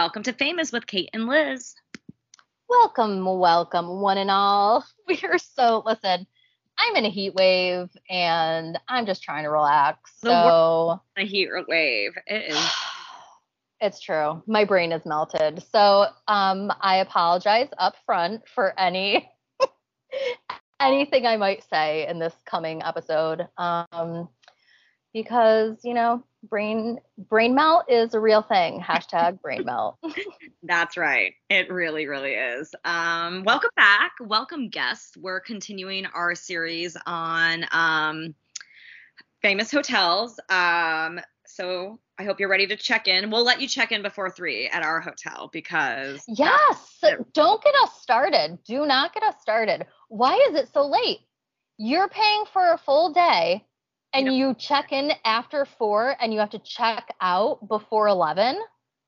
Welcome to Famous with Kate and Liz. Welcome, welcome, one and all. We are so, listen, I'm in a heat wave and I'm just trying to relax. So A heat wave. It is. it's true. My brain is melted. So um, I apologize up front for any anything I might say in this coming episode. Um, because, you know, brain brain melt is a real thing. Hashtag brain melt. That's right. It really, really is. Um, welcome back. Welcome, guests. We're continuing our series on um, famous hotels. Um, so I hope you're ready to check in. We'll let you check in before three at our hotel because Yes. Don't get us started. Do not get us started. Why is it so late? You're paying for a full day and Yep. you check in after four and you have to check out before 11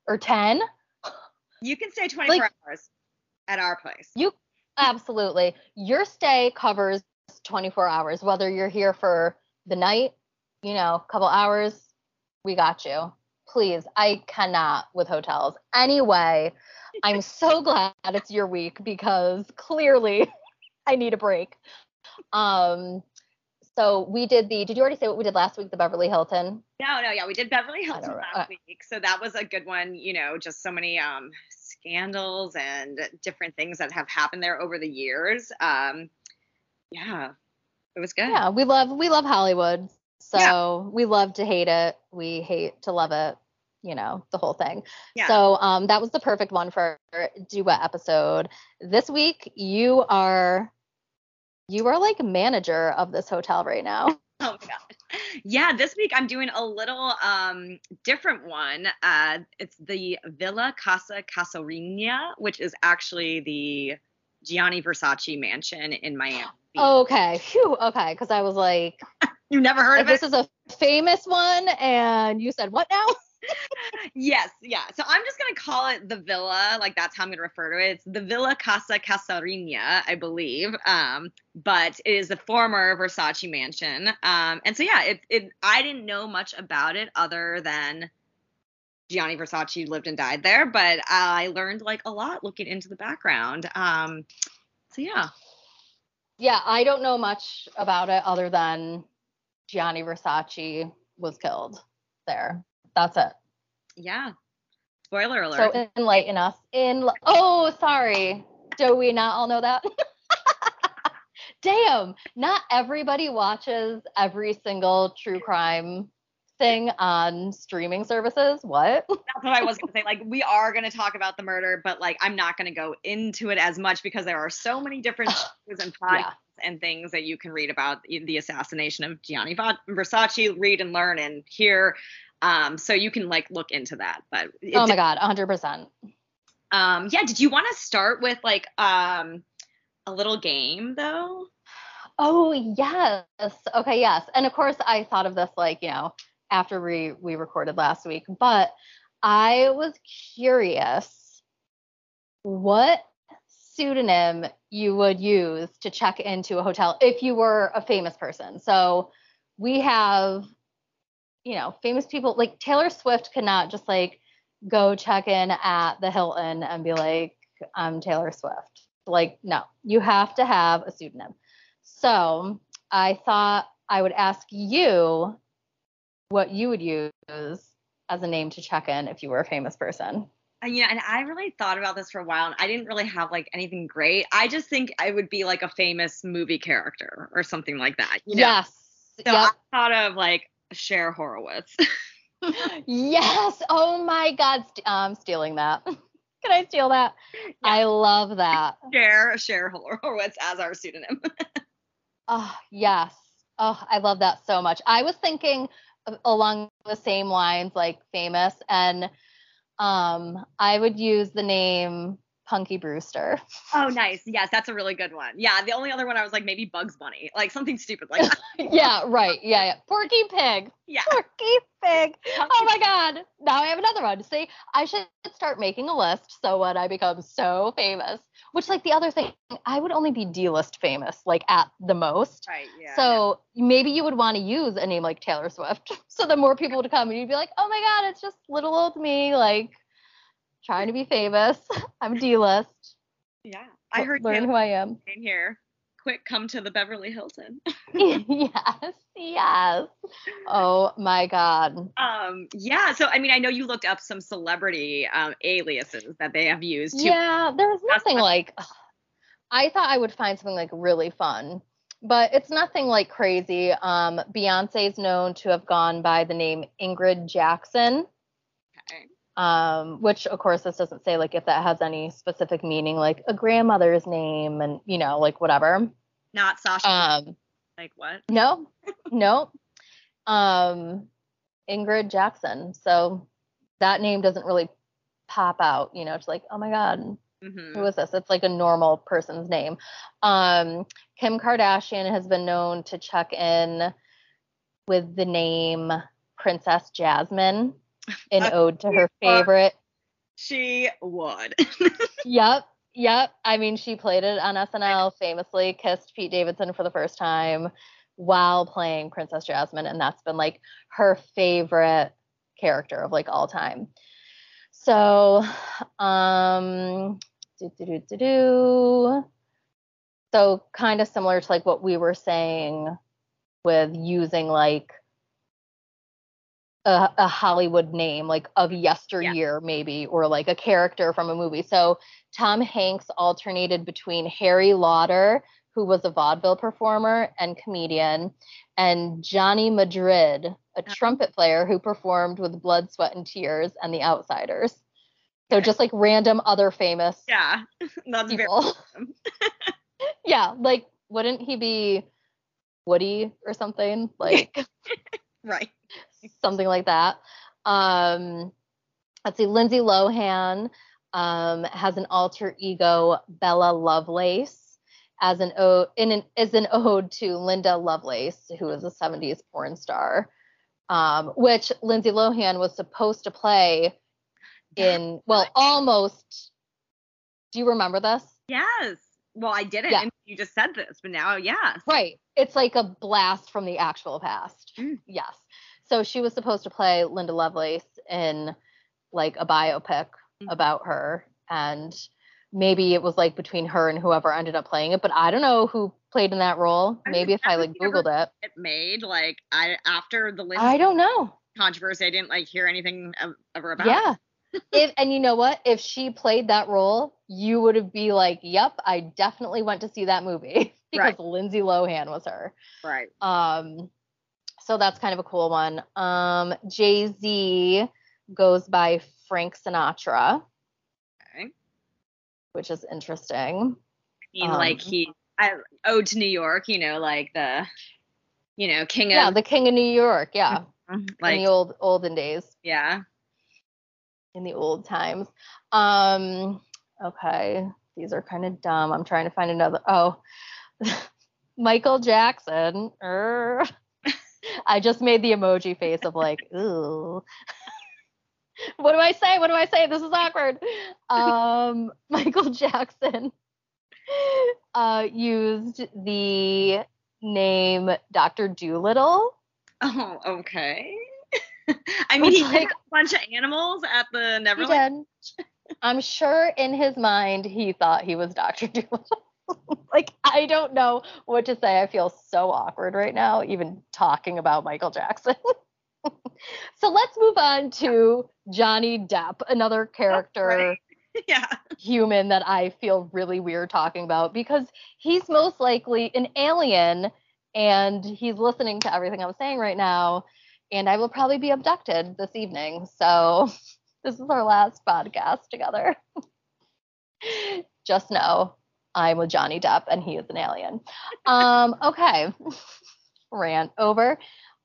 or 10. you can stay 24 Like- hours at our place. You absolutely. Your stay covers 24 hours, whether you're here for the night, you know, a couple hours, we got you. Please, I cannot with hotels. Anyway, I'm so glad it's your week because clearly I need a break. Um, so we did the, did you already say what we did last week? The Beverly Hilton? No, no, yeah, we did Beverly Hilton last week, so that was a good one. You know, just so many um scandals and different things that have happened there over the years. Um, yeah, it was good. Yeah, we love, we love Hollywood. So Yeah. we love to hate it. We hate to love it. You know, the whole thing. Yeah. So um, that was the perfect one for duet episode. This week you are you are like manager of this hotel right now. Oh my god. Yeah, this week I'm doing a little um different one. Uh it's the Villa Casa Casuarina, which is actually the Gianni Versace mansion in Miami. Okay. Phew, okay. Because I was like, You never heard if of it? this is a famous one, and you said what now? Yes, yeah. So I'm just gonna call it the villa, like that's how I'm gonna refer to it. It's the Villa Casa Casuarina, I believe. Um, but it is the former Versace mansion. Um, and so yeah, it it I didn't know much about it other than Gianni Versace lived and died there, but I learned like a lot looking into the background. Um, so yeah. Yeah, I don't know much about it other than Gianni Versace was killed there. That's it. Yeah. Spoiler alert. So enlighten us. In oh, sorry. Do we not all know that? Damn, not everybody watches every single true crime thing on streaming services. What? That's what I was gonna say. Like, we are gonna talk about the murder, but like, I'm not gonna go into it as much because there are so many different shows and podcasts Yeah. and things that you can read about the the assassination of Gianni Versace, read and learn and hear. Um, so you can like look into that. But Oh my god, 100%. um, yeah. Did you want to start with like um a little game though? Oh, yes. Okay, yes. And of course I thought of this like, you know, after we we recorded last week, but I was curious what pseudonym you would use to check into a hotel if you were a famous person. So we have you know, famous people like Taylor Swift cannot just like go check in at the Hilton and be like, I'm Taylor Swift. Like, no, you have to have a pseudonym. So I thought I would ask you what you would use as a name to check in if you were a famous person. And, you know, and I really thought about this for a while, and I didn't really have like anything great. I just think I would be like a famous movie character or something like that. You know? Yes. So yep. I thought of like Cher Horowitz. yes. Oh my God. I'm stealing that. Can I steal that? I love that. Cher Cher Horowitz as our pseudonym. Oh, yes. Oh, I love that so much. I was thinking along the same lines, like famous, and um, I would use the name Punky Brewster. oh, nice. Yes, that's a really good one. Yeah, the only other one I was like maybe Bugs Bunny, like something stupid like that. yeah, right. Yeah, yeah. Porky Pig. Yeah. Porky Pig. Oh my God. Now I have another one. See, I should start making a list so when I become so famous, which, like, the other thing, I would only be D list famous, like, at the most. Right. Yeah. So maybe you would want to use a name like Taylor Swift, so the more people would come and you'd be like, "Oh my God, it's just little old me!" Like, trying to be famous. I'm D-list. Yeah. I heard learn Taylor who I am. Came here. Quick, come to the Beverly Hilton. yes, yes. Oh my God. um, yeah. So I mean, I know you looked up some celebrity um, aliases that they have used. To, Yeah, there's That's nothing like. I thought I would find something like really fun, but it's nothing like crazy. Um, Beyonce is known to have gone by the name Ingrid Jackson. Um, which of course this doesn't say like if that has any specific meaning, like a grandmother's name and you know like whatever. Not Sasha. Um, like what? no, no, um, Ingrid Jackson. So that name doesn't really pop out. You know, it's like oh my god, hmm who is this? It's like a normal person's name. Um, Kim Kardashian has been known to check in with the name Princess Jasmine Uh, ode to her favorite She would. Yep, yep. I mean, she played it on SNL, famously kissed Pete Davidson for the first time while playing Princess Jasmine, and that's been like her favorite character of like all time. So, um, do do do do do. So kind of similar to like what we were saying with using like a, a Hollywood name, like of yesteryear, maybe, or like a character from a movie. So Tom Hanks alternated between Harry Lauder, who was a vaudeville performer and comedian, and Johnny Madrid, a uh-huh. trumpet player who performed with Blood, Sweat, and Tears and The Outsiders. So just like random other famous yeah. That's very people. awesome. yeah, like wouldn't he be Woody or something? Like right. something like that. Um, let's see, Lindsay Lohan um, has an alter ego, Bella Lovelace, as an ode in an is an ode to Linda Lovelace, who was a 70s porn star, um, which Lindsay Lohan was supposed to play in well, almost. Do you remember this? Yes. Well, I didn't. Yeah. You just said this, but now, yes. Right. It's like a blast from the actual past. Mm. Yes. So she was supposed to play Linda Lovelace in like a biopic Mhm. about her. And maybe it was like between her and whoever ended up playing it. But I don't know who played in that role. Maybe if I like Googled it. It made like I after the Lindsay I don't know. controversy, I didn't like hear anything her about. it. Yeah. if and you know what? If she played that role, you would have be like, "Yep, I definitely went to see that movie because Right. Lindsay Lohan was her." Right. Um, so that's kind of a cool one. Um, Jay Z goes by Frank Sinatra, Okay. which is interesting. I mean, like Um, he I ode to New York, you know, like the you know, king of. Yeah, the King of New York. Yeah, like in the old olden days, yeah. in the old times. Um, okay, these are kind of dumb. I'm trying to find another. Oh, Michael Jackson. er. I just made the emoji face of like, ooh. what do I say? What do I say? This is awkward. Um, Michael Jackson uh, used the name Dr. Doolittle. Oh, okay. I mean, Which, he like- a bunch of animals at the He Neverland. I'm sure in his mind he thought he was Dr. Doolittle. like, I don't know what to say. I feel so awkward right now, even talking about Michael Jackson. so let's move on to Johnny Depp, another oh, character. right. yeah. human that I feel really weird talking about because he's most likely an alien and he's listening to everything I'm saying right now. And I will probably be abducted this evening. So this is our last podcast together. Just know I'm with Johnny Depp and he is an alien. Um, okay. Rant over.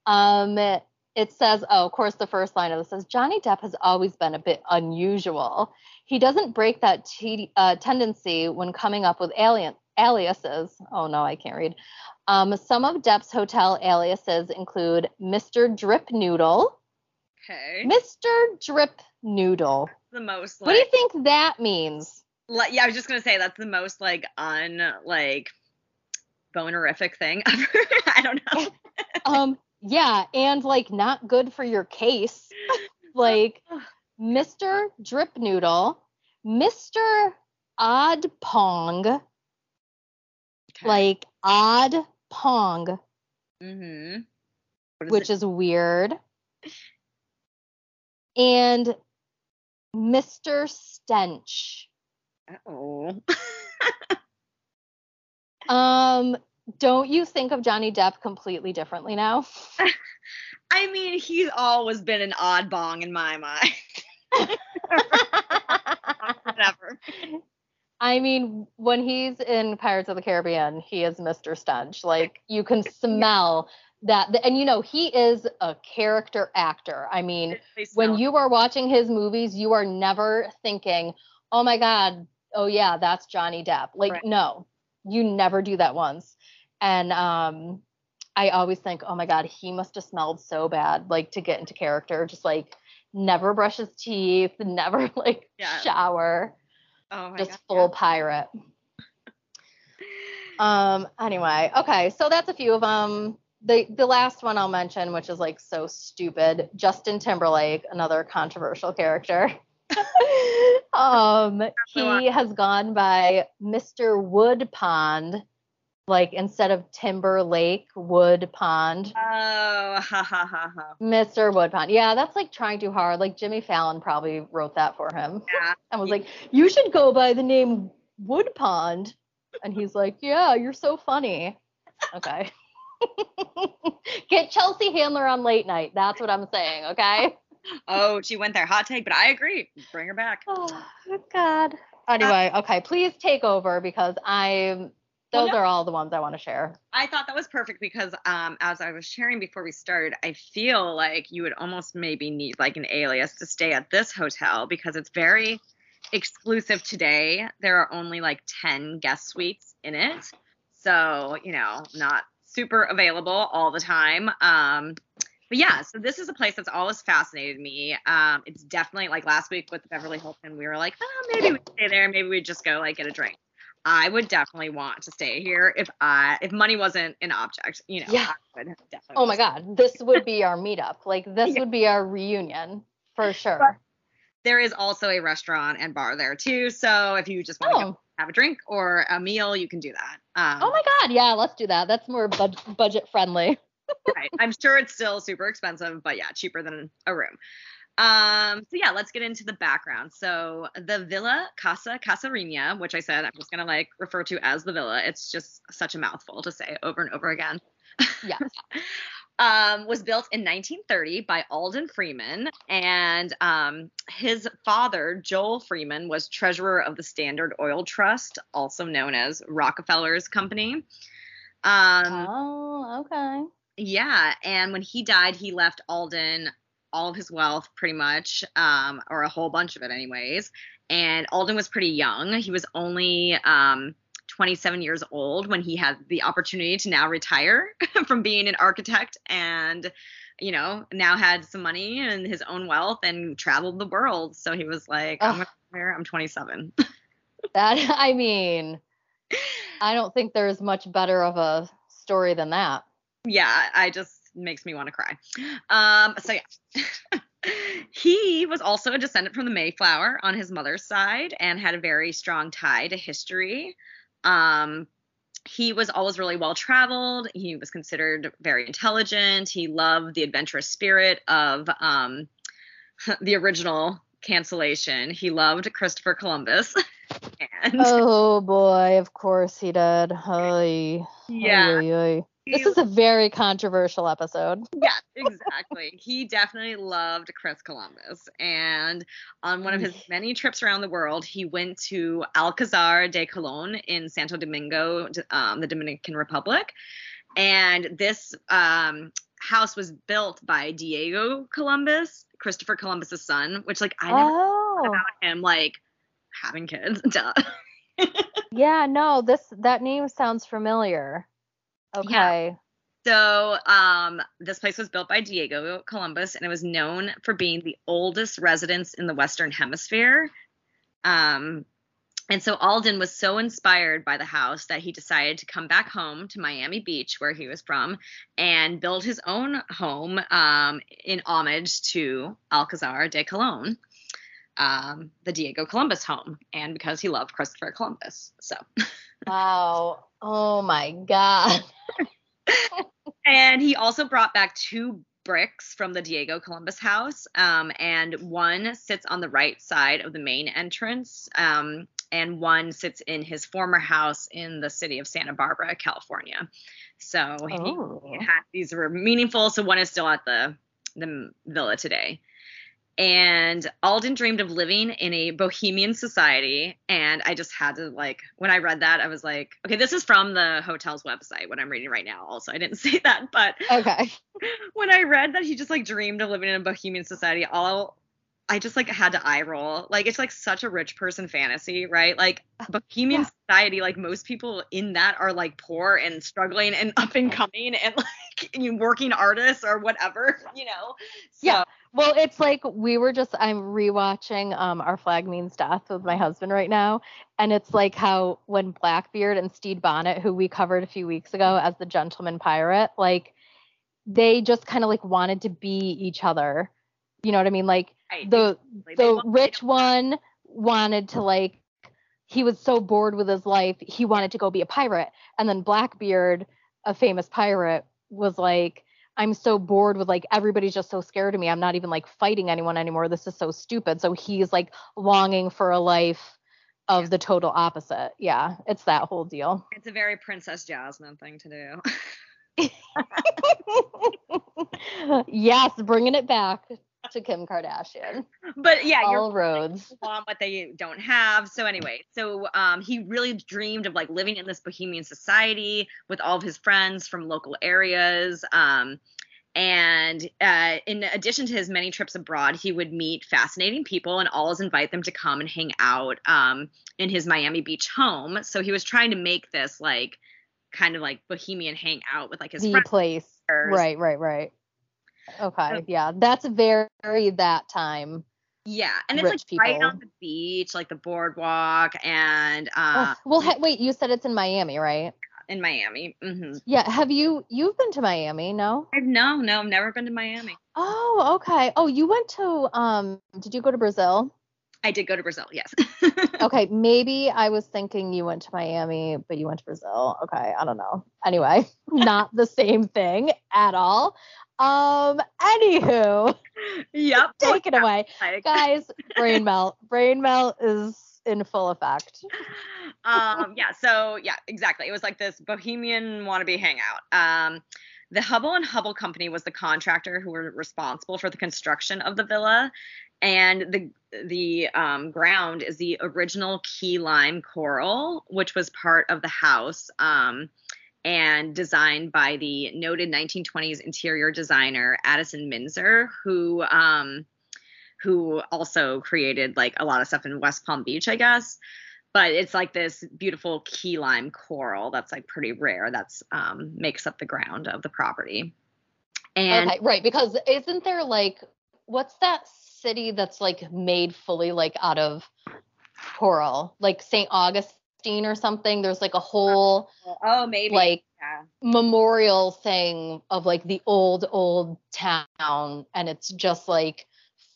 Um, it says, oh, of course, the first line of this says Johnny Depp has always been a bit unusual. He doesn't break that t- uh, tendency when coming up with alien aliases. Oh no, I can't read. Um, some of Depp's hotel aliases include Mr. Drip Noodle, Okay. Mr. Drip Noodle. the most What do you think that means? Like yeah, I was just gonna say that's the most like un like bonerific thing ever. I don't know. Um, yeah, and like not good for your case. like Mr. Drip Noodle, Mr. Odd Pong, Okay. like Odd Pong, mm-hmm. Is which it? is weird, and Mr. Stench. Oh. Um, don't you think of Johnny Depp completely differently now? I mean, he's always been an odd bong in my mind. Whatever. I mean, when he's in Pirates of the Caribbean, he is Mr. Stench. Like you can smell that, and you know he is a character actor. I mean, when you are watching his movies, you are never thinking, "Oh my God, oh yeah, that's Johnny Depp." Like Right. no, you never do that once. And um, I always think, "Oh my God, he must have smelled so bad." Like to get into character, just like never brush his teeth, never like Yeah. shower oh my just God, full pirate. Um. Anyway, okay. So that's a few of them. The the last one I'll mention, which is like so stupid, Justin Timberlake, another controversial character. um, he has gone by Mr. Wood Pond, like instead of Timber Lake, Wood Pond. Oh, ha ha ha ha. Mr. Wood Pond. Yeah, that's like trying too hard. Like Jimmy Fallon probably wrote that for him. Yeah. I was like, you should go by the name Wood Pond. And he's like, yeah, you're so funny. Okay. Get Chelsea Handler on late night. That's what I'm saying. Okay. Oh, she went there. Hot take, but I agree. Bring her back. Oh, God. Anyway, okay. Please take over because I'm, Well, those no. are all the ones I want to share. I thought that was perfect because um as I was sharing before we started, I feel like you would almost maybe need like an alias to stay at this hotel because it's very exclusive today. There are only like 10 guest suites in it. So, you know, not super available all the time. Um but yeah, so this is a place that's always fascinated me. Um, it's definitely like last week with the Beverly Hilton, we were like, oh, maybe we stay there, maybe we just go like get a drink. I would definitely want to stay here if I if money wasn't an object, you know. Yeah. I would definitely. Oh my to God. This would be our meetup. Like, this Yeah. would be our reunion for sure. There is also a restaurant and bar there too. So if you just want to Oh. have a drink or a meal, you can do that. Um, Oh my God. Yeah, let's do that. That's more bud- budget friendly. Right. I'm sure it's still super expensive, but yeah, cheaper than a room. Um, so yeah, let's get into the background. So the Villa Casa Casuarina, which I said I'm just gonna like refer to as the villa. It's just such a mouthful to say over and over again. Yeah. um, was built in 1930 by Alden Freeman, and um, his father, Joel Freeman, was treasurer of the Standard Oil Trust, also known as Rockefeller's Company. Um, oh, okay. Yeah, and when he died, he left Alden all of his wealth, pretty much, um, or a whole bunch of it, anyways. And Alden was pretty young; he was only um, 27 years old when he had the opportunity to now retire from being an architect, and you know now had some money and his own wealth and traveled the world. So he was like, "I'm retire. I'm 27." That I mean, I don't think there's much better of a story than that. Yeah, I just makes me want to cry. Um, so yeah. he was also a descendant from the Mayflower on his mother's side and had a very strong tie to history. Um, he was always really well traveled. He was considered very intelligent. He loved the adventurous spirit of um, the original cancellation. He loved Christopher Columbus. and Oh boy, of course he did. Oy, yeah, oy, oy, oy. This is a very controversial episode. Yeah, exactly. he definitely loved Chris Columbus. And on one of his many trips around the world, he went to Alcazar de Colon in Santo Domingo, um, the Dominican Republic. And this um, house was built by Diego Columbus, Christopher Columbus's son, which, like, I never Oh, about him, like, having kids. Duh. yeah, no, this that name sounds familiar. Okay. So, um, this place was built by Diego Columbus, and it was known for being the oldest residence in the Western Hemisphere. Um, and so Alden was so inspired by the house that he decided to come back home to Miami Beach, where he was from, and build his own home um, in homage to Alcazar de Colon. um, the Diego Columbus home and because he loved Christopher Columbus. So, wow. Oh my God. and he also brought back two bricks from the Diego Columbus house, um, and one sits on the right side of the main entrance, um, and one sits in his former house in the city of Santa Barbara, California. So Oh. he had these were meaningful. So one is still at the the villa today. And Alden dreamed of living in a bohemian society. And I just had to like when I read that, I was like, okay, this is from the hotel's website, what I'm reading right now. Also, I didn't say that, but Okay. when I read that he just like dreamed of living in a bohemian society, all I just like had to eye roll. Like it's like such a rich person fantasy, right? Like bohemian Yeah. society, like most people in that are like poor and struggling and up and coming and like working artists or whatever, you know. So, Yeah. Well, it's like we were just I'm rewatching um Our Flag Means Death with my husband right now, and it's like how when Blackbeard and Stede Bonnet, who we covered a few weeks ago as the gentleman pirate, like they just kind of like wanted to be each other. You know what I mean? Like right, the the want- rich one wanted to like he was so bored with his life he wanted to go be a pirate and then blackbeard a famous pirate was like i'm so bored with like everybody's just so scared of me. I'm not even like fighting anyone anymore. This is so stupid. So he's like longing for a life of Yeah. the total opposite. Yeah it's that whole deal. It's a very Princess Jasmine thing to do. yes bringing it back to kim kardashian but yeah, you're all roads want what they don't have. So anyway, so um, he really dreamed of like living in this bohemian society with all of his friends from local areas. Um, and uh, in addition to his many trips abroad, he would meet fascinating people and always invite them to come and hang out um, in his Miami Beach home. So he was trying to make this like kind of like bohemian hangout with like his the friends. place. Right, right, right. Okay, So- yeah, that's very that time. Yeah, and it's like right people. on the beach, like the boardwalk, and uh, Ugh, well, ha- wait, you said it's in Miami, right? in Miami. hmm Yeah. Have you you've been to Miami? No. I've no, no, I've never been to Miami. Oh, okay. Oh, you went to um. Did you go to Brazil? I did go to Brazil, yes. Okay, maybe I was thinking you went to Miami, but you went to Brazil. Okay, I don't know. Anyway, not the same thing at all. Um. Anywho, yep. take it away. Like, guys brain melt brain melt is in full effect um, yeah, so yeah, exactly. It was like this bohemian wannabe hangout. Um, the Hubble and Hubble Company was the contractor who were responsible for the construction of the villa, and the the um, ground is the original key lime coral, which was part of the house. Um, and designed by the noted 1920s interior designer Addison Mizner, who um, who also created like a lot of stuff in West Palm Beach, I guess. But it's like this beautiful key lime coral that's like pretty rare. That's um, makes up the ground of the property. And okay right because isn't there like what's that city that's like made fully like out of coral like st augustine or something there's like a whole oh, maybe like yeah. memorial thing of like the old old town and it's just like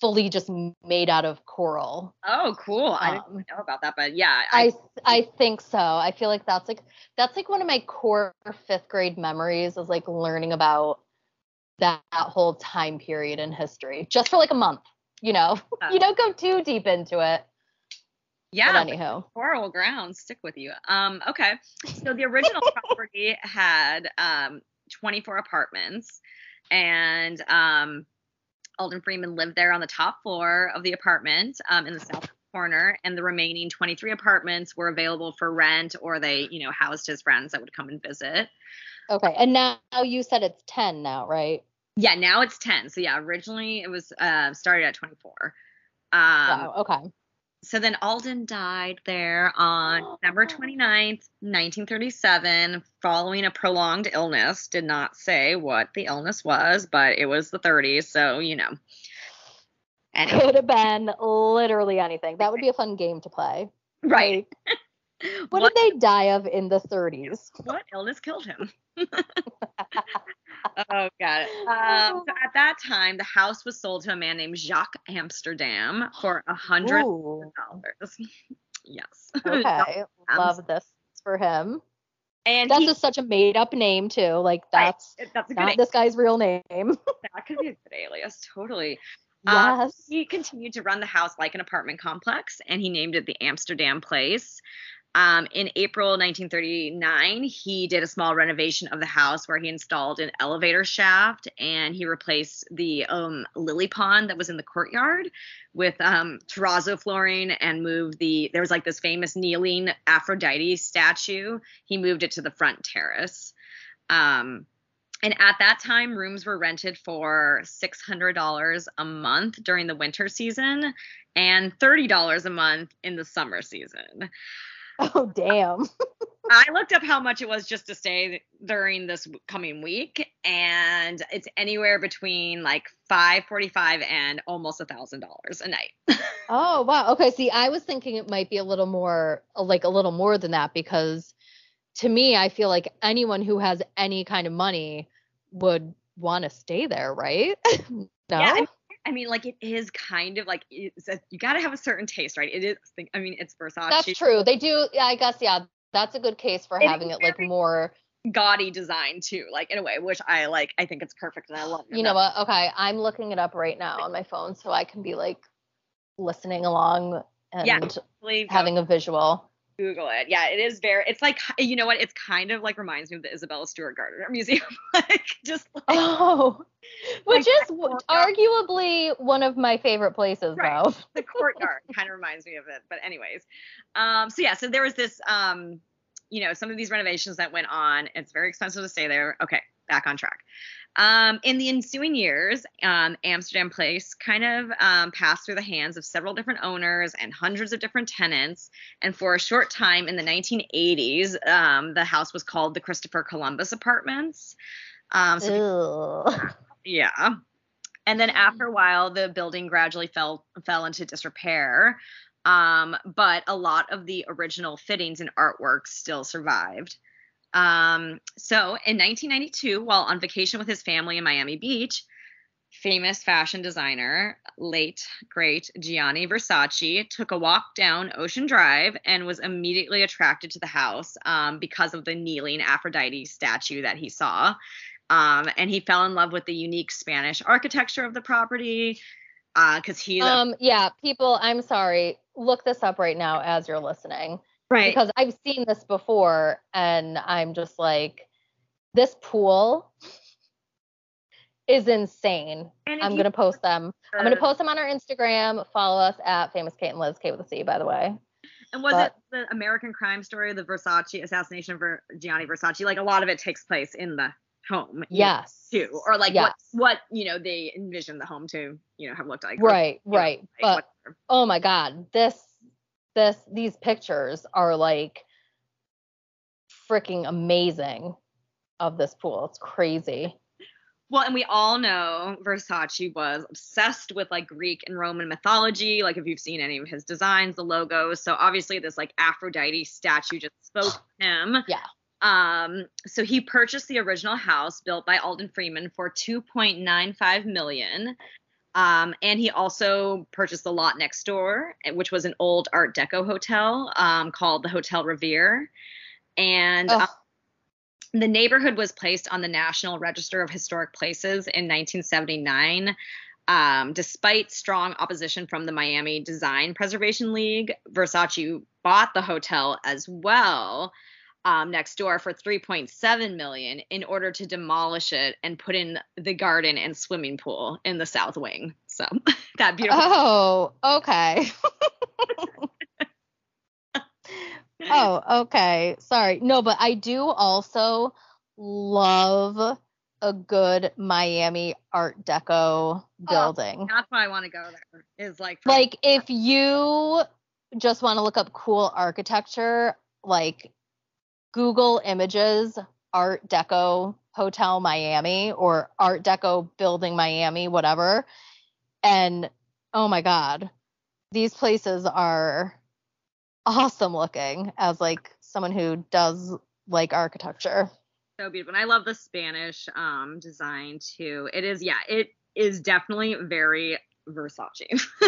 fully just made out of coral Oh, cool. I didn't Um, know about that, but yeah, I I think so. I feel like that's like that's like one of my core fifth grade memories is like learning about that, that whole time period in history just for like a month. You know, you don't go too deep into it. Yeah. But anywho, coral grounds stick with you. Um, okay. So the original property had um 24 apartments and um Alden Freeman lived there on the top floor of the apartment um, in the south corner, and the remaining 23 apartments were available for rent or they, you know, housed his friends that would come and visit. okay. And now you said it's ten now, right? Yeah, now it's 10. So yeah, originally it was uh, started at 24. Um, wow. Okay. So then Alden died there on oh. December 29th, 1937, following a prolonged illness. Did not say what the illness was, but it was the 30s, so you know. Anyway, Could have been literally anything. That would be a fun game to play. right. What, What, did they die of in the 30s? what illness killed him? Oh, got it. Um, so at that time, the house was sold to a man named Jacques Amsterdam for a hundred dollars. yes. okay. Love this for him. And That's he, just such a made up name too. Like right, that's that's a not this guy's real name. that could be a good alias, totally. Um, yes. he continued to run the house like an apartment complex and he named it the Amsterdam Place. Um, in April 1939, he did a small renovation of the house where he installed an elevator shaft and he replaced the um, lily pond that was in the courtyard with um, terrazzo flooring and moved the, there was like this famous kneeling Aphrodite statue. He moved it to the front terrace. Um, and at that time, rooms were rented for $600 a month during the winter season and $30 a month in the summer season. Oh damn. I looked up how much it was just to stay during this coming week, and it's anywhere between like five forty-five and almost a thousand dollars a night. Oh wow. Okay. See, I was thinking it might be a little more, like a little more than that, because to me, I feel like anyone who has any kind of money would want to stay there, right? no. Yeah, I mean, I mean, like it is kind of like it's a, you got to have a certain taste, right? It is. I mean, it's Versace. That's true. They do. Yeah, I guess. Yeah, that's a good case for It having it like more. gaudy design too, like in a way, which I like. I think it's perfect, and I love it. You know what? Okay, I'm looking it up right now on my phone, so I can be like listening along and Yeah. Having a visual. Google it. Yeah, it is very. It's like you know what? It's kind of like reminds me of the Isabella Stewart Gardner Museum, like just like Oh, which Like, is I w- thought that- arguably one of my favorite places, Right. though. the courtyard kind of reminds me of it. But anyways, um, so yeah, so there was this, um, you know, some of these renovations that went on. It's very expensive to stay there. Okay, back on track. Um, in the ensuing years, um, Amsterdam Place kind of um, passed through the hands of several different owners and hundreds of different tenants. And for a short time in the 1980s, um, the house was called the Christopher Columbus Apartments. Um, so yeah. And then after a while, the building gradually fell fell into disrepair. Um, but a lot of the original fittings and artwork still survived. Um, so in 1992, while on vacation with his family in Miami Beach, famous fashion designer, late great Gianni Versace, took a walk down Ocean Drive and was immediately attracted to the house um, because of the kneeling Aphrodite statue that he saw. Um, and he fell in love with the unique Spanish architecture of the property because he's a- Um, yeah, people, I'm sorry. Look this up right now as you're listening right. because I've seen this before and I'm just like, this pool is insane. And I'm going to post them. I'm going to post them on our Instagram. Follow us at famous Kate and Liz, Kate with a C, by the way. And was but- it the American Crime Story, the Versace assassination for Gianni Versace? Like a lot of it takes place in the home. know, Yes. Too, or like yes. what what you know they envision the home to you know have looked like. or, Right, know, right. like, But whatever. oh my god this this these pictures are like freaking amazing of this pool it's crazy Well, and we all know Versace was obsessed with like Greek and Roman mythology. Like if you've seen any of his designs, the logos. So obviously this like Aphrodite statue just spoke to him. Yeah. Um, so he purchased the original house built by Alden Freeman for 2.95 million. Um, and he also purchased the lot next door, which was an old Art Deco hotel um, called the Hotel Revere. And uh, the neighborhood was placed on the National Register of Historic Places in 1979. Um, despite strong opposition from the Miami Design Preservation League, Versace bought the hotel as well um, next door for 3.7 million in order to demolish it and put in the garden and swimming pool in the south wing. So that beautiful. oh okay oh okay sorry no but i do also love a good miami art deco building That's why I want to go there. Is like like if you just want to look up cool architecture like google images art deco hotel miami or art deco building miami whatever and oh my god these places are awesome looking as like someone who does like architecture so beautiful. And I love the Spanish um design too. It is yeah, it is definitely very Versace.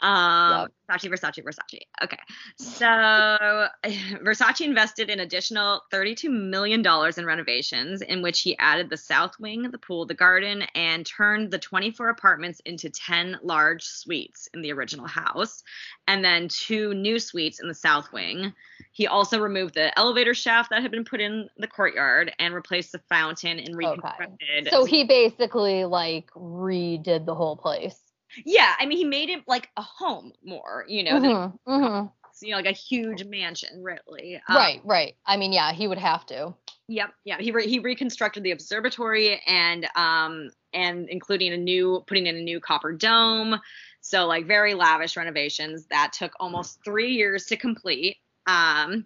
um, yep. Versace, Versace, Versace. Okay. So Versace invested an additional $32 million in renovations, in which he added the south wing, the pool, the garden, and turned the 24 apartments into 10 large suites in the original house, and then two new suites in the south wing. He also removed the elevator shaft that had been put in the courtyard and replaced the fountain and reconstructed. Okay. So he basically like redid the whole place. Yeah, I mean he made it like a home more, you know, mm-hmm, mm-hmm. you know, like a huge mansion, really. Um, right, right. I mean, yeah, he would have to. Yep, yeah. He re- he reconstructed the observatory and um and including a new putting in a new copper dome. So like very lavish renovations that took almost three years to complete. Um,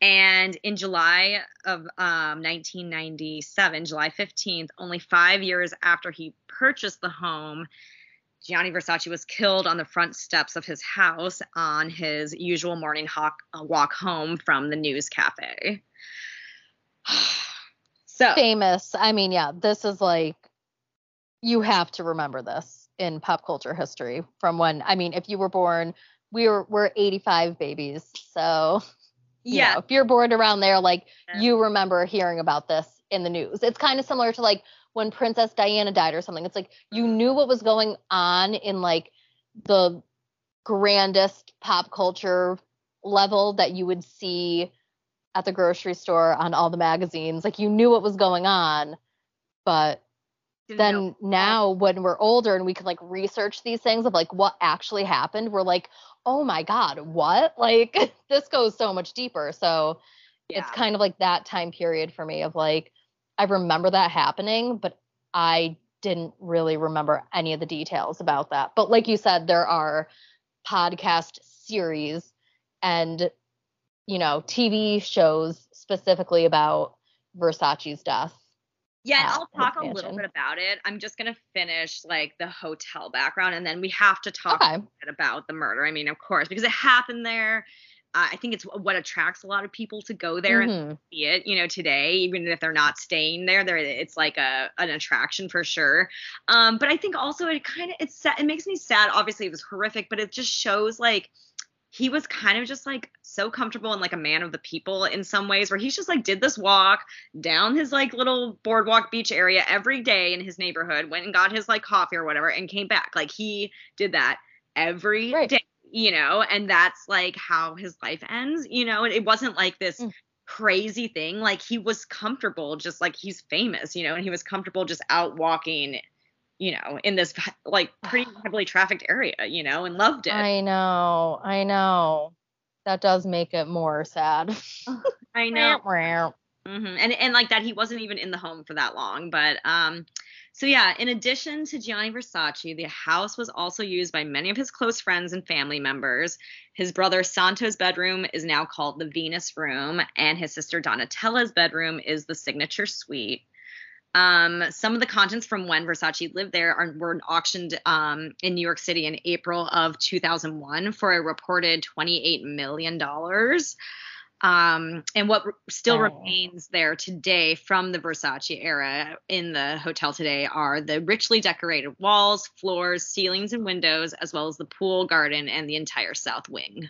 and in July of um, 1997, July 15th, only five years after he purchased the home, Gianni Versace was killed on the front steps of his house on his usual morning hawk, uh, walk home from the news cafe. so famous. I mean, yeah, this is like you have to remember this in pop culture history from when I mean, if you were born, were we're 85 babies. So yeah, know, if you're born around there, like yeah. you remember hearing about this in the news. It's kind of similar to like when Princess Diana died or something. It's like you mm-hmm. knew what was going on in like the grandest pop culture level that you would see at the grocery store on all the magazines. Like you knew what was going on, but then know. now when we're older and we can like research these things of like what actually happened, we're like, oh my God, what? Like this goes so much deeper. So yeah. it's kind of like that time period for me of like, I remember that happening, but I didn't really remember any of the details about that. But like you said, there are podcast series and you know TV shows specifically about Versace's death. Yeah, and I'll talk a little bit about it. I'm just gonna finish like the hotel background, and then we have to talk okay. about the murder. I mean, of course, because it happened there. I think it's what attracts a lot of people to go there mm-hmm. and see it. You know, today, even if they're not staying there, there it's like a an attraction for sure. Um, but I think also it kind of it's sad. It makes me sad. Obviously, it was horrific, but it just shows like he was kind of just like so comfortable and like a man of the people in some ways where he's just like did this walk down his like little boardwalk beach area every day in his neighborhood went and got his like coffee or whatever and came back like he did that every right. day you know, and that's like how his life ends, you know, and it wasn't like this mm. crazy thing. Like he was comfortable, just like he's famous, you know, and he was comfortable just out walking, you know, in this like pretty heavily trafficked area, you know, and loved it. I know, I know. That does make it more sad. I know. mm-hmm. And and like that, he wasn't even in the home for that long, but um so yeah, in addition to Gianni Versace, the house was also used by many of his close friends and family members. His brother Santo's bedroom is now called the Venus Room, and his sister Donatella's bedroom is the signature suite. Um, some of the contents from when Versace lived there are, were auctioned um, in New York City in April of 2001 for a reported $28 million. Um, and what still oh. remains there today from the Versace era in the hotel today are the richly decorated walls, floors, ceilings, and windows, as well as the pool, garden, and the entire south wing.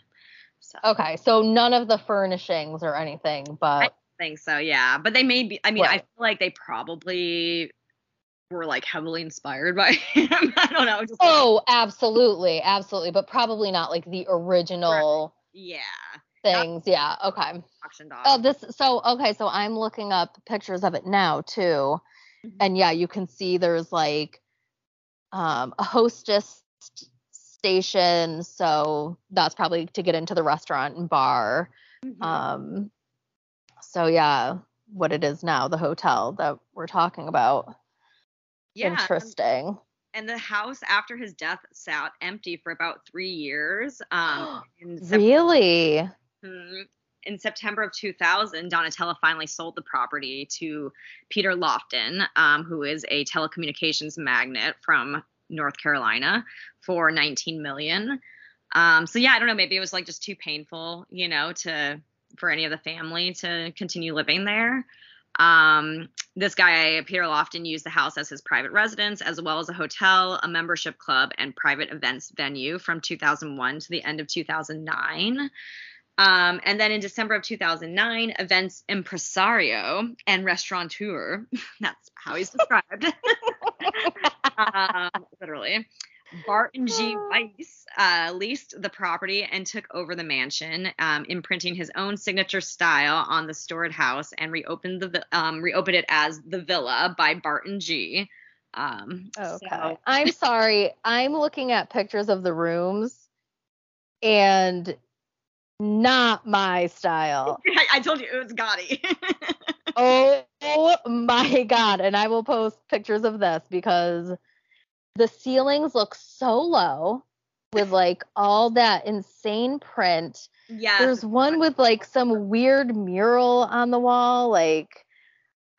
So. Okay, so none of the furnishings or anything, but think so, yeah. But they may be. I mean, right. I feel like they probably were like heavily inspired by him. I don't know. oh, like, absolutely, absolutely, but probably not like the original. Right. Yeah things. Yeah. Okay. Oh, this. So okay. So I'm looking up pictures of it now too, mm-hmm. and yeah, you can see there's like um, a hostess station. So that's probably to get into the restaurant and bar. Mm-hmm. Um. So yeah, what it is now, the hotel that we're talking about. Yeah. Interesting and the house after his death sat empty for about three years. Um, really? Mm-hmm. In September of 2000, Donatella finally sold the property to Peter Lofton, um, who is a telecommunications magnate from North Carolina, for 19 million. Um, so yeah, I don't know. Maybe it was like just too painful, you know, to for any of the family to continue living there. Um, this guy, Peter Lofton, used the house as his private residence, as well as a hotel, a membership club, and private events venue from 2001 to the end of 2009. Um, and then in December of 2009, events impresario and restaurateur, that's how he's described, um, literally, Barton G. Weiss uh, leased the property and took over the mansion, um, imprinting his own signature style on the stored house and reopened the um, reopened it as the Villa by Barton G. Um, Okay. so- I'm sorry. I'm looking at pictures of the rooms and not my style. I, I told you it was gaudy. Oh my god. And I will post pictures of this because the ceilings look so low with like all that insane print. Yeah. There's one with like some weird mural on the wall. Like,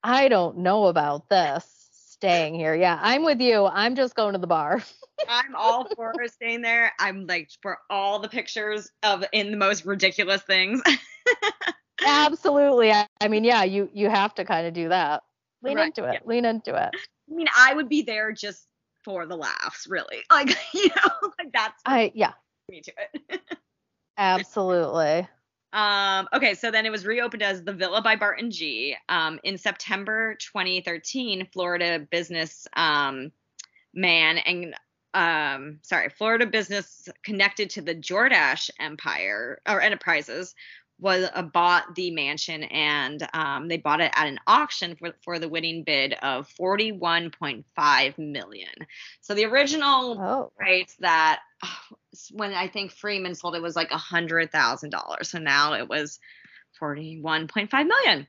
I don't know about this staying here. Yeah, I'm with you. I'm just going to the bar. I'm all for staying there. I'm like for all the pictures of in the most ridiculous things. Absolutely. I, I mean, yeah, you you have to kind of do that. Lean Right, into it. yeah. Lean into it. I mean, I would be there just for the laughs, really. Like, you know, like that's I yeah, me to it. absolutely. Um, okay, so then it was reopened as the Villa by Barton G. Um, in September 2013, Florida business um, man and um, sorry, Florida business connected to the Jordache Empire or Enterprises was uh, bought the mansion and um, they bought it at an auction for, for the winning bid of 41.5 million. So the original Oh, price that when I think Freeman sold it was like a hundred thousand dollars. So now it was forty-one point five million.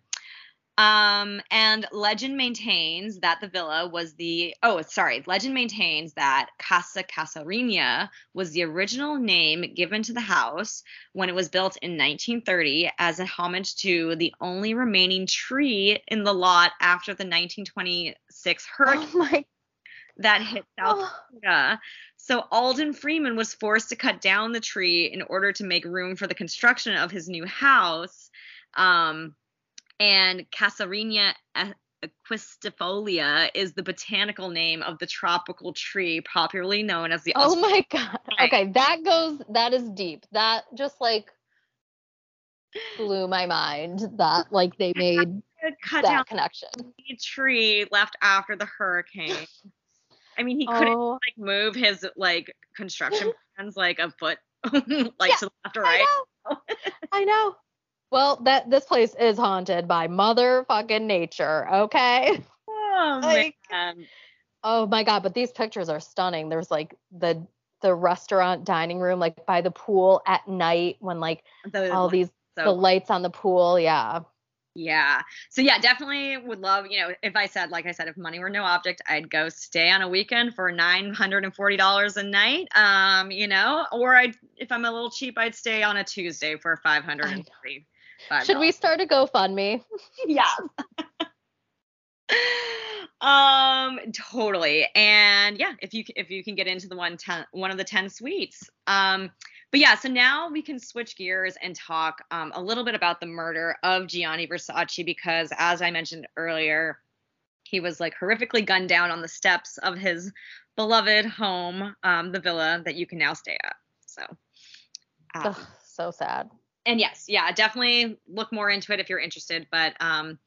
Um, and legend maintains that the villa was the oh sorry, legend maintains that Casa Casuarina was the original name given to the house when it was built in 1930 as a homage to the only remaining tree in the lot after the 1926 hurricane oh my. that hit South Oh, Florida. So Alden Freeman was forced to cut down the tree in order to make room for the construction of his new house. Um, and Casuarina equisetifolia is the botanical name of the tropical tree popularly known as the oh my god. Okay, that goes. That is deep. That just like blew my mind. That like they made cut down that connection. the tree left after the hurricane. I mean, he couldn't Oh, like move his like construction plans like a foot like Yeah, to the left or right. I know. I know. Well, that this place is haunted by motherfucking nature. Okay. Oh Like- man. Oh my god, but these pictures are stunning. There's like the the restaurant dining room like by the pool at night when like The, all these so, the lights on the pool. Yeah. yeah. So yeah, definitely would love, you know, if I said, like I said, if money were no object, I'd go stay on a weekend for nine hundred and forty dollars a night. Um, you know, or I'd if I'm a little cheap, I'd stay on a Tuesday for five hundred and forty-five. Should we start a GoFundMe? yeah. um totally and yeah if you if you can get into the one ten one of the 10 suites um but yeah so now we can switch gears and talk um, a little bit about the murder of gianni versace because as i mentioned earlier he was like horrifically gunned down on the steps of his beloved home um, the villa that you can now stay at so um, Ugh, so sad. And yes, yeah, definitely look more into it if you're interested. But um,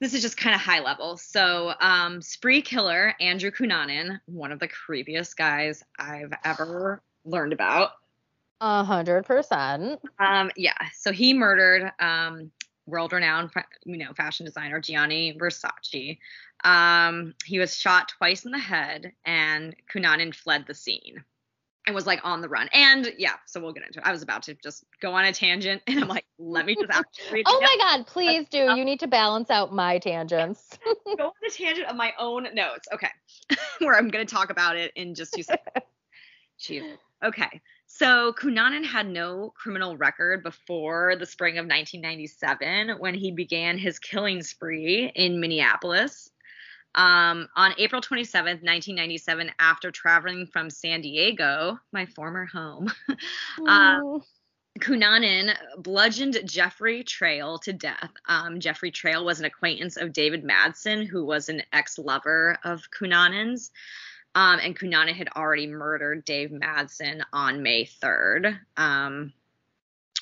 this is just kind of high level. So, um, spree killer Andrew Cunanan, one of the creepiest guys I've ever learned about. A hundred percent. Um, yeah, so he murdered um, world-renowned, you know, fashion designer Gianni Versace. Um, he was shot twice in the head, and Cunanan fled the scene and was like on the run. And yeah, so we'll get into it. I was about to just go on a tangent, and I'm like, let me just actually Oh my god, please do. You need to balance out my tangents. go on the tangent of my own notes. Okay. Where I'm going to talk about it in just two seconds. Jesus. Okay. So Cunanan had no criminal record before the spring of 1997 when he began his killing spree in Minneapolis. Um, on April 27th, 1997, after traveling from San Diego, my former home, uh. Cunanan bludgeoned Jeffrey Trail to death. Um, Jeffrey Trail was an acquaintance of David Madsen, who was an ex-lover of Cunanan's. Um, and Cunanan had already murdered Dave Madsen on May 3rd. Um,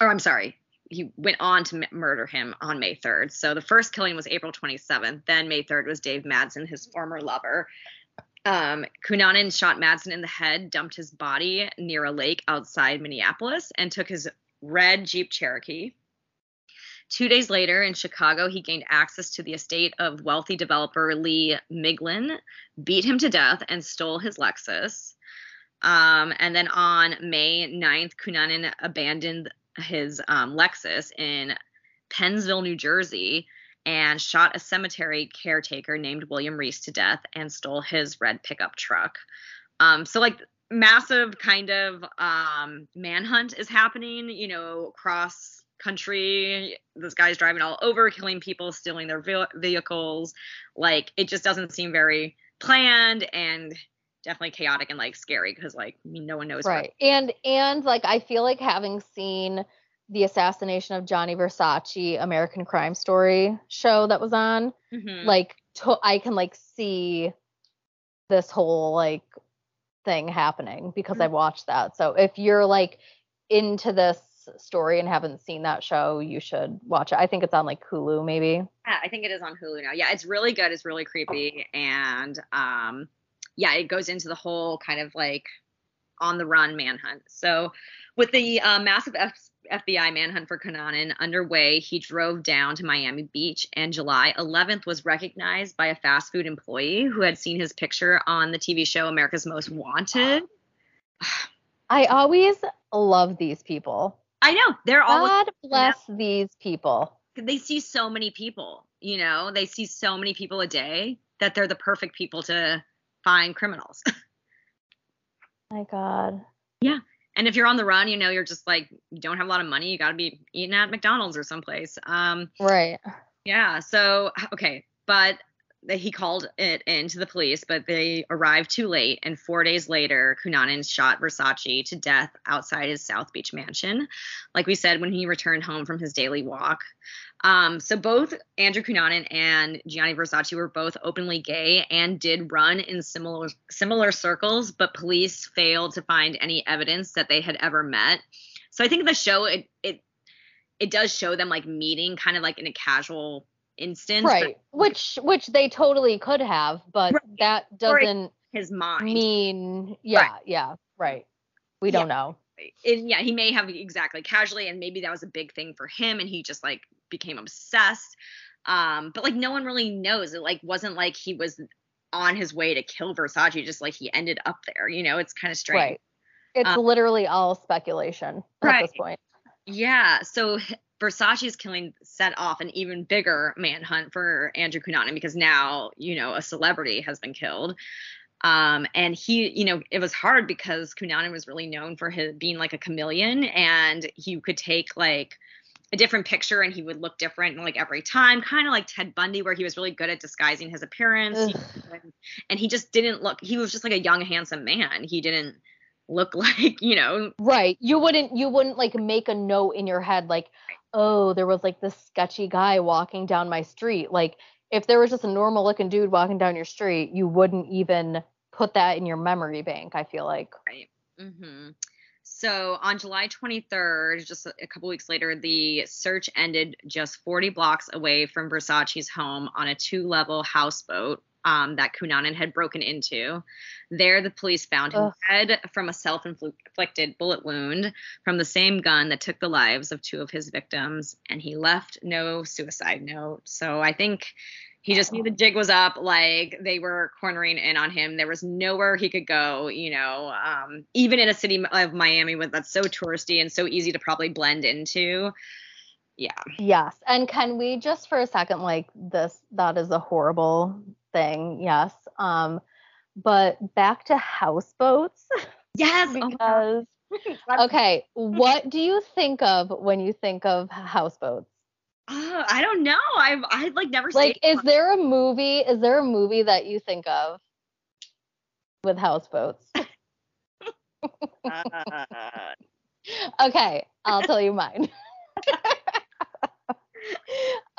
or I'm sorry, he went on to murder him on May 3rd. So the first killing was April 27th. Then May 3rd was Dave Madsen, his former lover. Um, shot Madsen in the head, dumped his body near a lake outside Minneapolis, and took his red Jeep Cherokee. Two days later in Chicago, he gained access to the estate of wealthy developer Lee Miglin, beat him to death, and stole his Lexus. Um, and then on May 9th, Cunanan abandoned his um, Lexus in Pennsville, New Jersey, and shot a cemetery caretaker named William Reese to death and stole his red pickup truck. Um, so, like, massive kind of um, manhunt is happening, you know, across country. This guy's driving all over, killing people, stealing their ve- vehicles. Like, it just doesn't seem very planned and definitely chaotic and like scary because like I mean, no one knows. Right. And and like I feel like having seen the assassination of Gianni Versace American Crime Story show that was on, Mhm. like to, I can like see this whole like thing happening because I watched that. So if you're like into this story and haven't seen that show, you should watch it. I think it's on like Hulu maybe. Yeah, I think it is on Hulu now. Yeah, it's really good. It's really creepy, and um, yeah, it goes into the whole kind of like on the run manhunt. So, with the uh, massive F- FBI manhunt for Cunanan underway, he drove down to Miami Beach, and July 11th was recognized by a fast food employee who had seen his picture on the TV show America's Most Wanted. I always love these people. I know they're all God bless these people. they see so many people, you know, they see so many people a day that they're the perfect people to find criminals. My God. Yeah. And if you're on the run, you know, you're just like you don't have a lot of money, you got to be eating at McDonald's or someplace. Um Right. yeah, so okay, but he called it in to the police, but they arrived too late. And four days later, Cunanan shot Versace to death outside his South Beach mansion, like we said, when he returned home from his daily walk. Um, so both Andrew Cunanan and Gianni Versace were both openly gay and did run in similar similar circles, but police failed to find any evidence that they had ever met. So I think the show it it it does show them like meeting kind of like in a casual instance. but Right. Which which they totally could have, but Right. that doesn't his mind. mean yeah, yeah, right. We don't know. and yeah, he may have exactly casually, and maybe that was a big thing for him, and he just like became obsessed. Um, but like no one really knows. It like wasn't like he was on his way to kill Versace, just like he ended up there. You know, it's kind of strange. Right. It's Um, literally all speculation at Right. this point. Yeah. So Versace's killing set off an even bigger manhunt for Andrew Cunanan because now, you know, a celebrity has been killed. Um, and he, you know, it was hard because Cunanan was really known for his being like a chameleon and he could take like a different picture and he would look different like every time, kind of like Ted Bundy, where he was really good at disguising his appearance. And he just didn't look, he was just like a young, handsome man. He didn't look like, you know, Right. You wouldn't you wouldn't like make a note in your head like, "Oh, there was like this sketchy guy walking down my street." Like if there was just a normal looking dude walking down your street, you wouldn't even put that in your memory bank, I feel like. Right. hmm So on July 23rd, just a a couple weeks later, the search ended just 40 blocks away from Versace's home on a two level houseboat um, that Cunanan had broken into. There, the police found him Ugh. dead from a self inflicted bullet wound from the same gun that took the lives of two of his victims, and he left no suicide note. So I think he just knew the jig was up. Like they were cornering in on him. There was nowhere he could go. You know, um, even in a city of Miami with that's so touristy and so easy to probably blend into. Yeah. Yes. And can we just for a second like this that is a horrible thing. Yes. Um but back to houseboats Yes. Oh because okay, what do you think of when you think of houseboats? Oh, I don't know. I've I like never Like is there a movie is there a movie that you think of with houseboats? uh, okay, I'll tell you mine.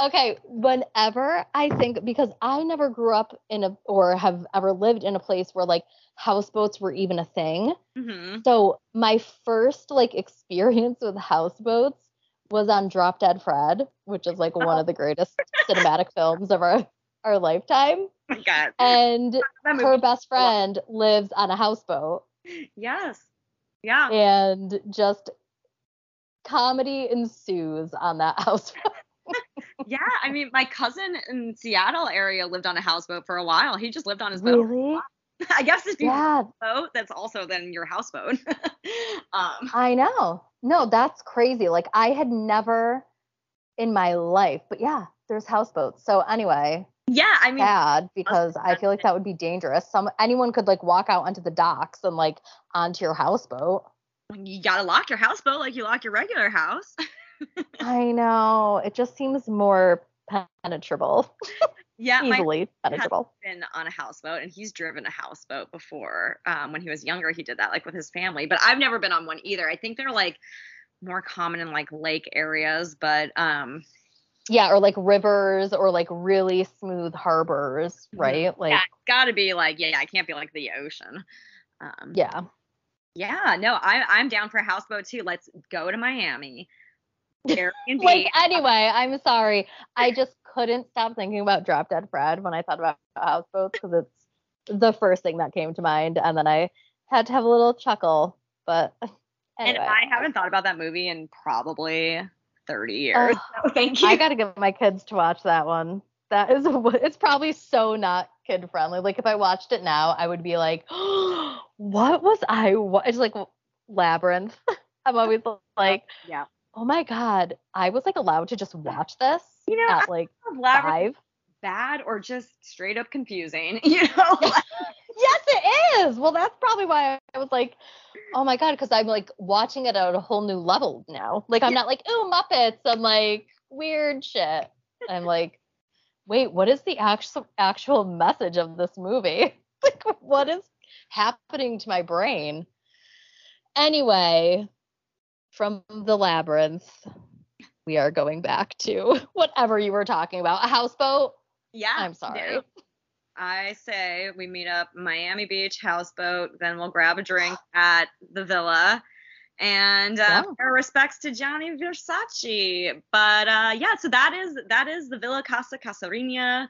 Okay, whenever I think because I never grew up in a or have ever lived in a place where like houseboats were even a thing. hmm So my first like experience with houseboats was on Drop Dead Fred, which is like one of the greatest cinematic films of our our lifetime. my God. And her best friend lives on a houseboat Yes. Yeah. and just comedy ensues on that houseboat. Yeah. I mean, my cousin in Seattle area lived on a houseboat for a while. He just lived on his boat. Really? I guess if you have Yeah, a boat, that's also then your houseboat. um, I know. No, that's crazy. Like I had never in my life, but yeah, there's houseboats. So anyway, yeah. I mean, bad because I feel like that would be dangerous. Some anyone could like walk out onto the docks and like onto your houseboat. you gotta lock your houseboat like you lock your regular house. I know. It just seems more penetrable, yeah. My easily penetrable. been on a houseboat and he's driven a houseboat before. Um, when he was younger, he did that like with his family, but I've never been on one either. I think they're like more common in like lake areas, but um, Yeah, or like rivers or like really smooth harbors, Mhm. right? Like yeah, it's got to be like yeah, yeah, it can't be like the ocean. Um, yeah. yeah, no, I I'm down for a houseboat too. Let's go to Miami. Airbnb. Like anyway, I'm sorry. I just couldn't stop thinking about Drop Dead Fred when I thought about houseboats because it's the first thing that came to mind, and then I had to have a little chuckle. But and I haven't thought about that movie in probably 30 years. Oh, so thank you. I got to get my kids to watch that one. That is, it's probably so not kid friendly. Like if I watched it now, I would be like, what was I? What? It's like Labyrinth. I'm always like, yeah. Oh my god, I was like allowed to just watch this You know, at like five. bad or just straight up confusing. You know, yes, it is. Well, that's probably why I was like, oh my god, because I'm like watching it at a whole new level now. Like I'm Yeah. not like, oh Muppets. I'm like weird shit. I'm like, wait, what is the actual actual message of this movie? like, what is happening to my brain? Anyway, from the labyrinth, we are going back to whatever you were talking about. A houseboat. yeah. I'm sorry. I say we meet up Miami Beach houseboat, then we'll grab a drink at the villa. And uh, Yeah. respects to Gianni Versace. But uh, yeah, so that is that is the Villa Casa Casuarina,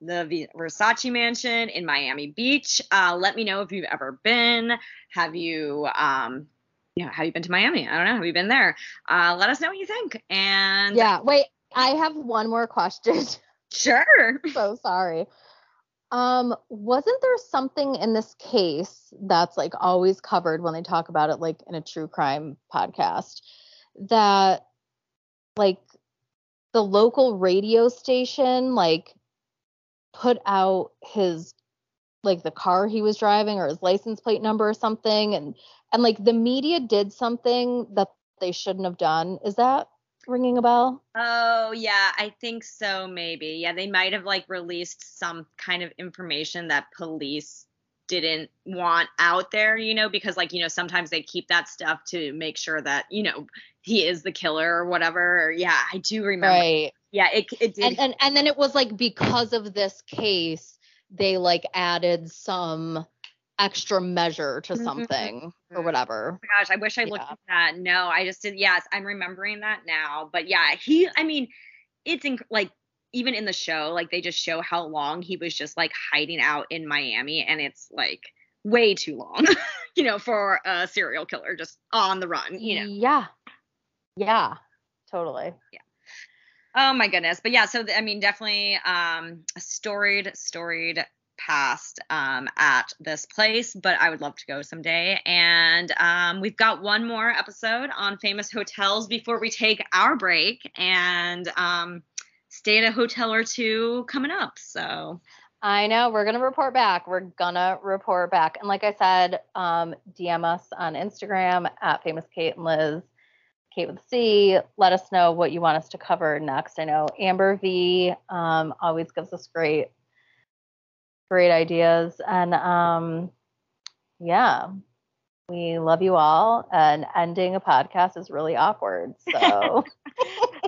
the V- Versace mansion in Miami Beach. Uh, let me know if you've ever been. Have you um, you know, have you been to Miami? I don't know. Have you been there? Uh, let us know what you think. And Yeah. Wait, I have one more question. sure. so sorry. Um, wasn't there something in this case that's like always covered when they talk about it, like in a true crime podcast, that like the local radio station like put out his like the car he was driving or his license plate number or something and and like the media did something that they shouldn't have done. Is that ringing a bell? Oh yeah, I think so maybe. Yeah, they might have like released some kind of information that police didn't want out there, you know, because like, you know, sometimes they keep that stuff to make sure that, you know, he is the killer or whatever. Yeah, I do remember. Right. Yeah, it it did and, and and then it was like because of this case they like added some extra measure to Mhm. something or Mhm. whatever Oh my gosh, I wish I looked Yeah. at that. No, I just did. Yes, I'm remembering that now. But yeah, he, I mean, it's inc- like even in the show, like they just show how long he was just like hiding out in Miami, and it's like way too long, you know, for a serial killer just on the run, you know. yeah yeah totally Yeah. Oh my goodness. But yeah, so I mean, definitely um, a storied, storied past um, at this place, but I would love to go someday. And um, we've got one more episode on famous hotels before we take our break. And um, stay at a hotel or two coming up. So. I know we're gonna report back. We're gonna report back. And like i said um dm us on instagram at famous kate and liz kate with c. Let us know what you want us to cover next. I know amber v um always gives us great great ideas and um yeah We love you all, and ending a podcast is really awkward. So,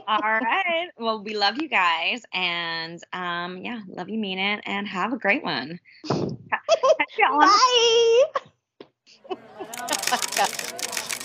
all right. Well, we love you guys, and um, yeah, love you, mean it, and have a great one. Bye.